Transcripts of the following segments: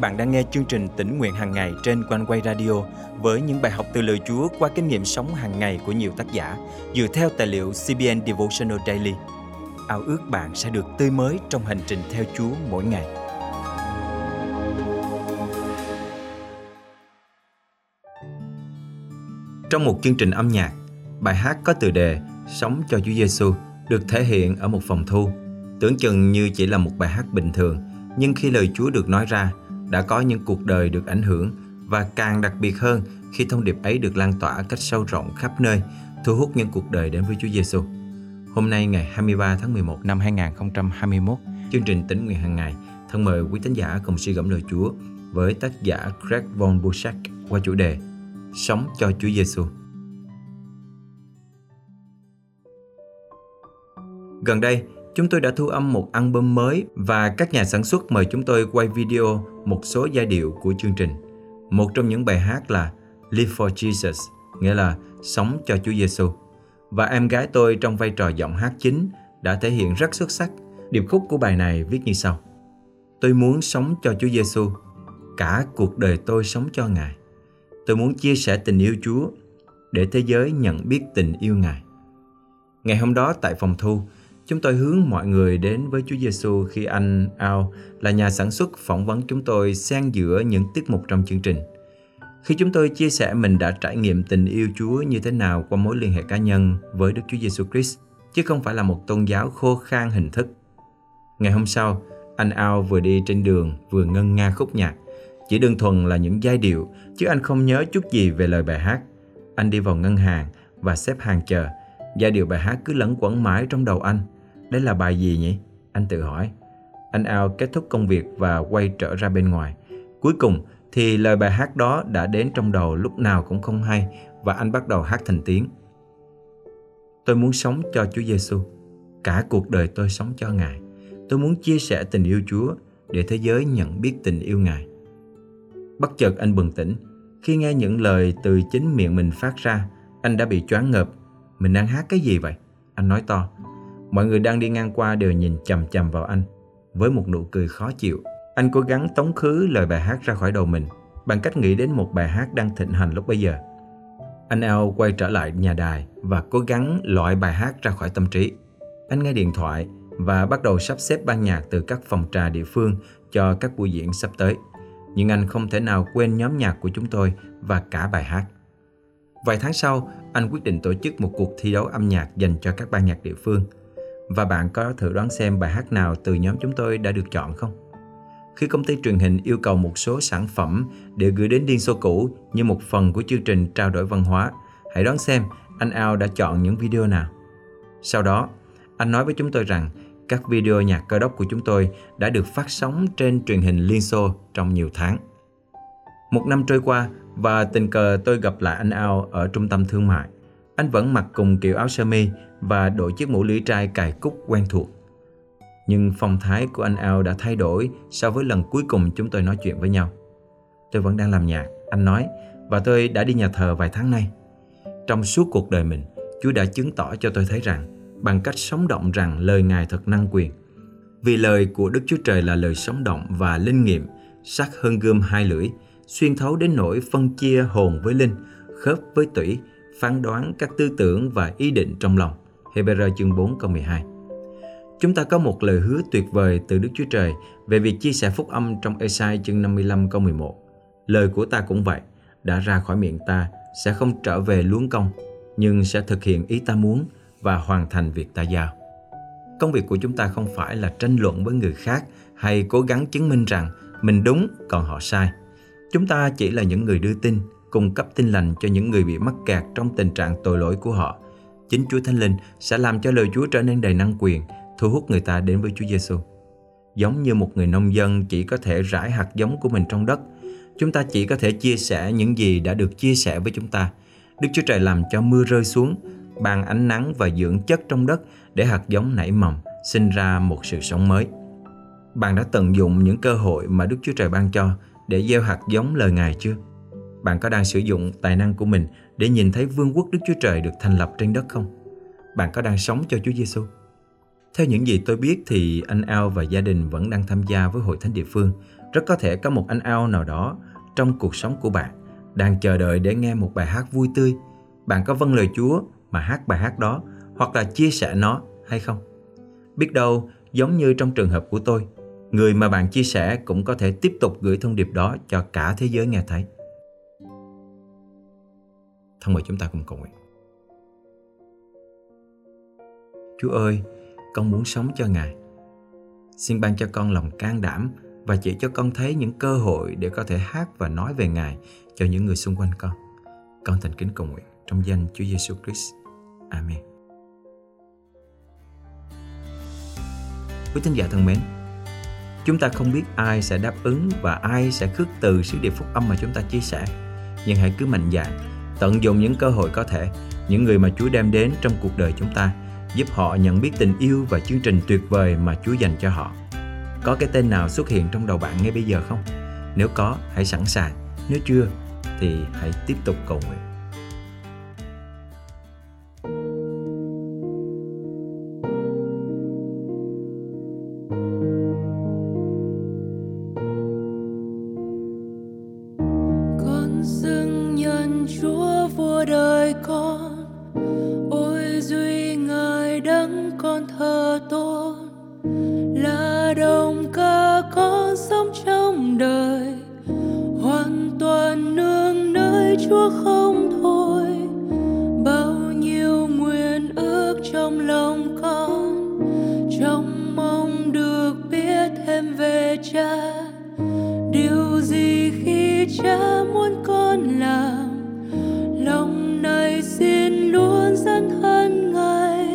bạn đang nghe chương trình tỉnh nguyện hàng ngày trên quanh quay radio với những bài học từ lời Chúa qua kinh nghiệm sống hàng ngày của nhiều tác giả dựa theo tài liệu CBN Devotional Daily. Ao ước bạn sẽ được tươi mới trong hành trình theo Chúa mỗi ngày. Trong một chương trình âm nhạc, bài hát có tựa đề Sống cho Chúa Giêsu được thể hiện ở một phòng thu. Tưởng chừng như chỉ là một bài hát bình thường, nhưng khi lời Chúa được nói ra, đã có những cuộc đời được ảnh hưởng và càng đặc biệt hơn khi thông điệp ấy được lan tỏa cách sâu rộng khắp nơi, thu hút những cuộc đời đến với Chúa Giêsu. Hôm nay ngày 23 tháng 11 năm 2021, chương trình tính nguyện hàng ngày thân mời quý tín giả cùng suy gẫm lời Chúa với tác giả Greg von Buschak qua chủ đề Sống cho Chúa Giêsu. Gần đây, Chúng tôi đã thu âm một album mới và các nhà sản xuất mời chúng tôi quay video một số giai điệu của chương trình. Một trong những bài hát là Live for Jesus, nghĩa là sống cho Chúa Giêsu. Và em gái tôi trong vai trò giọng hát chính đã thể hiện rất xuất sắc. Điệp khúc của bài này viết như sau: Tôi muốn sống cho Chúa Giêsu, cả cuộc đời tôi sống cho Ngài. Tôi muốn chia sẻ tình yêu Chúa để thế giới nhận biết tình yêu Ngài. Ngày hôm đó tại phòng thu, Chúng tôi hướng mọi người đến với Chúa Giêsu khi anh Ao là nhà sản xuất phỏng vấn chúng tôi xen giữa những tiết mục trong chương trình. Khi chúng tôi chia sẻ mình đã trải nghiệm tình yêu Chúa như thế nào qua mối liên hệ cá nhân với Đức Chúa Giêsu Christ, chứ không phải là một tôn giáo khô khan hình thức. Ngày hôm sau, anh Ao vừa đi trên đường vừa ngân nga khúc nhạc. Chỉ đơn thuần là những giai điệu, chứ anh không nhớ chút gì về lời bài hát. Anh đi vào ngân hàng và xếp hàng chờ. Giai điệu bài hát cứ lẫn quẩn mãi trong đầu anh – đây là bài gì nhỉ? Anh tự hỏi. Anh Ao kết thúc công việc và quay trở ra bên ngoài. Cuối cùng thì lời bài hát đó đã đến trong đầu lúc nào cũng không hay và anh bắt đầu hát thành tiếng. Tôi muốn sống cho Chúa Giêsu. Cả cuộc đời tôi sống cho Ngài. Tôi muốn chia sẻ tình yêu Chúa để thế giới nhận biết tình yêu Ngài. Bất chợt anh bừng tỉnh. Khi nghe những lời từ chính miệng mình phát ra, anh đã bị choáng ngợp. Mình đang hát cái gì vậy? Anh nói to. Mọi người đang đi ngang qua đều nhìn chầm chầm vào anh với một nụ cười khó chịu. Anh cố gắng tống khứ lời bài hát ra khỏi đầu mình bằng cách nghĩ đến một bài hát đang thịnh hành lúc bây giờ. Anh Al quay trở lại nhà đài và cố gắng loại bài hát ra khỏi tâm trí. Anh nghe điện thoại và bắt đầu sắp xếp ban nhạc từ các phòng trà địa phương cho các buổi diễn sắp tới. Nhưng anh không thể nào quên nhóm nhạc của chúng tôi và cả bài hát. Vài tháng sau, anh quyết định tổ chức một cuộc thi đấu âm nhạc dành cho các ban nhạc địa phương – và bạn có thử đoán xem bài hát nào từ nhóm chúng tôi đã được chọn không? Khi công ty truyền hình yêu cầu một số sản phẩm để gửi đến Điên Xô cũ như một phần của chương trình trao đổi văn hóa, hãy đoán xem anh Ao đã chọn những video nào. Sau đó, anh nói với chúng tôi rằng các video nhạc cơ đốc của chúng tôi đã được phát sóng trên truyền hình Liên Xô trong nhiều tháng. Một năm trôi qua và tình cờ tôi gặp lại anh Ao ở trung tâm thương mại. Anh vẫn mặc cùng kiểu áo sơ mi và đội chiếc mũ lưỡi trai cài cúc quen thuộc. Nhưng phong thái của anh Ao đã thay đổi so với lần cuối cùng chúng tôi nói chuyện với nhau. Tôi vẫn đang làm nhạc, anh nói, và tôi đã đi nhà thờ vài tháng nay. Trong suốt cuộc đời mình, Chúa đã chứng tỏ cho tôi thấy rằng, bằng cách sống động rằng lời Ngài thật năng quyền. Vì lời của Đức Chúa Trời là lời sống động và linh nghiệm, sắc hơn gươm hai lưỡi, xuyên thấu đến nỗi phân chia hồn với linh, khớp với tủy, phán đoán các tư tưởng và ý định trong lòng. Hebrew chương 4 câu 12 Chúng ta có một lời hứa tuyệt vời từ Đức Chúa Trời về việc chia sẻ phúc âm trong Esai chương 55 câu 11. Lời của ta cũng vậy, đã ra khỏi miệng ta sẽ không trở về luống công, nhưng sẽ thực hiện ý ta muốn và hoàn thành việc ta giao. Công việc của chúng ta không phải là tranh luận với người khác hay cố gắng chứng minh rằng mình đúng còn họ sai. Chúng ta chỉ là những người đưa tin, cung cấp tin lành cho những người bị mắc kẹt trong tình trạng tội lỗi của họ. Chính Chúa Thánh Linh sẽ làm cho lời Chúa trở nên đầy năng quyền, thu hút người ta đến với Chúa Giêsu. Giống như một người nông dân chỉ có thể rải hạt giống của mình trong đất, chúng ta chỉ có thể chia sẻ những gì đã được chia sẻ với chúng ta. Đức Chúa Trời làm cho mưa rơi xuống, ban ánh nắng và dưỡng chất trong đất để hạt giống nảy mầm, sinh ra một sự sống mới. Bạn đã tận dụng những cơ hội mà Đức Chúa Trời ban cho để gieo hạt giống lời Ngài chưa? Bạn có đang sử dụng tài năng của mình để nhìn thấy vương quốc Đức Chúa Trời được thành lập trên đất không? Bạn có đang sống cho Chúa Giêsu? Theo những gì tôi biết thì anh Ao và gia đình vẫn đang tham gia với hội thánh địa phương rất có thể có một anh ao nào đó trong cuộc sống của bạn đang chờ đợi để nghe một bài hát vui tươi. Bạn có vâng lời Chúa mà hát bài hát đó hoặc là chia sẻ nó hay không? Biết đâu, giống như trong trường hợp của tôi, người mà bạn chia sẻ cũng có thể tiếp tục gửi thông điệp đó cho cả thế giới nghe thấy. Thân mời chúng ta cùng cầu nguyện. Chúa ơi, con muốn sống cho Ngài. Xin ban cho con lòng can đảm và chỉ cho con thấy những cơ hội để có thể hát và nói về Ngài cho những người xung quanh con. Con thành kính cầu nguyện trong danh Chúa Giêsu Christ. Amen. Quý tín giả thân mến, chúng ta không biết ai sẽ đáp ứng và ai sẽ khước từ sứ điệp phúc âm mà chúng ta chia sẻ. Nhưng hãy cứ mạnh dạn, tận dụng những cơ hội có thể, những người mà Chúa đem đến trong cuộc đời chúng ta, giúp họ nhận biết tình yêu và chương trình tuyệt vời mà Chúa dành cho họ. Có cái tên nào xuất hiện trong đầu bạn ngay bây giờ không? Nếu có, hãy sẵn sàng. Nếu chưa, thì hãy tiếp tục cầu nguyện. Là đồng ca con sống trong đời. Hoàn toàn nương nơi chúa không thôi. Bao nhiêu nguyện ước trong lòng con, trong mong được biết thêm về cha. Điều gì khi cha muốn con làm, lòng này xin luôn dẫn thân ngài.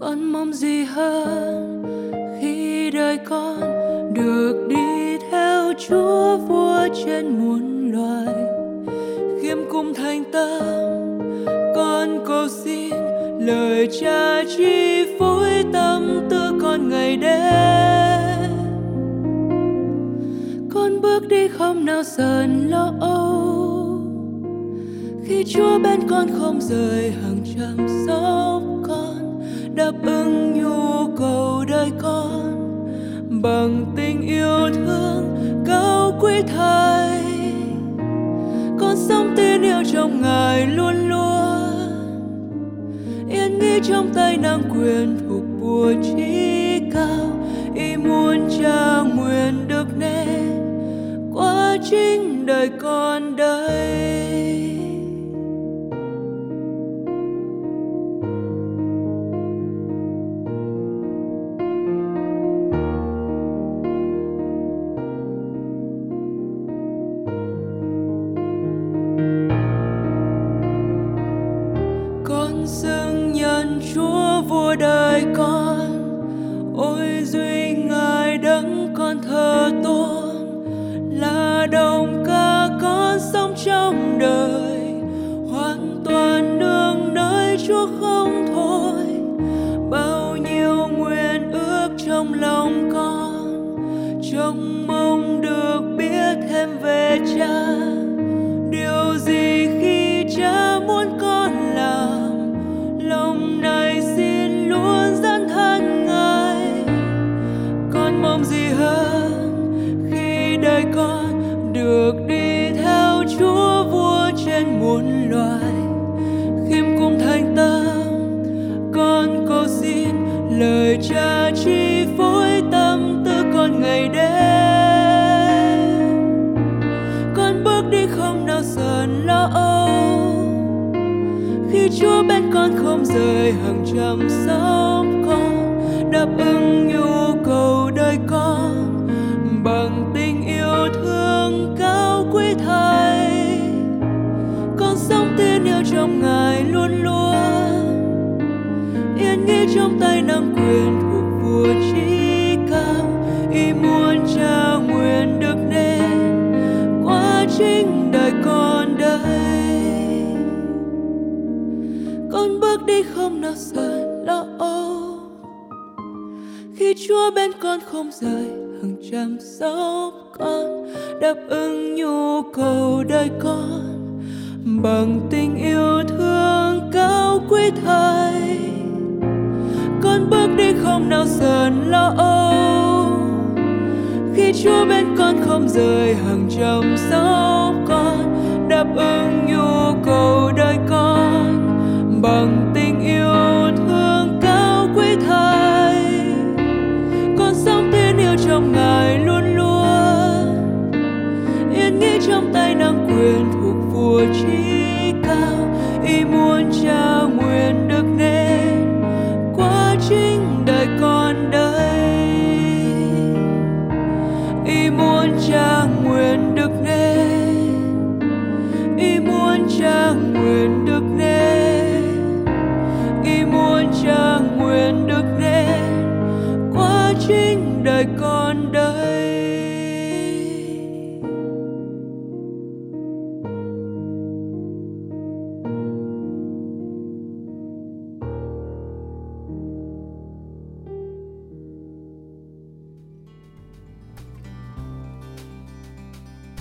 Con mong gì hơn? Thành tâm. Con cầu xin lời cha chi phối tâm tư con ngày đêm. Con bước đi không nào sờn lo âu. Khi chúa bên con không rời, hàng chăm sóc con đáp ứng nhu cầu đời con. Bằng tình yêu thương cao quý thay con sống tin yêu trong ngài luôn luôn. Yên nghĩ trong tay năng quyền thuộc bùa trí cao. Ý muốn cha nguyện được nên qua chính đời con đây. Trông mong được biết thêm về cha. Điều gì rời hàng con đáp ứng nhu cầu đời con. Bằng tình yêu thương cao quý thầy, con sống tin yêu trong ngài luôn luôn. Yên nghĩ trong tay năng quyền khi chúa bên con không rời, hàng chăm sóc con đáp ứng nhu cầu đời con. Bằng tình yêu thương cao quý thầy, con bước đi không nào sờn lo âu. Khi Chúa bên con không rời, hàng trăm sóc con cha nguyện được nên ý muốn cha nguyện được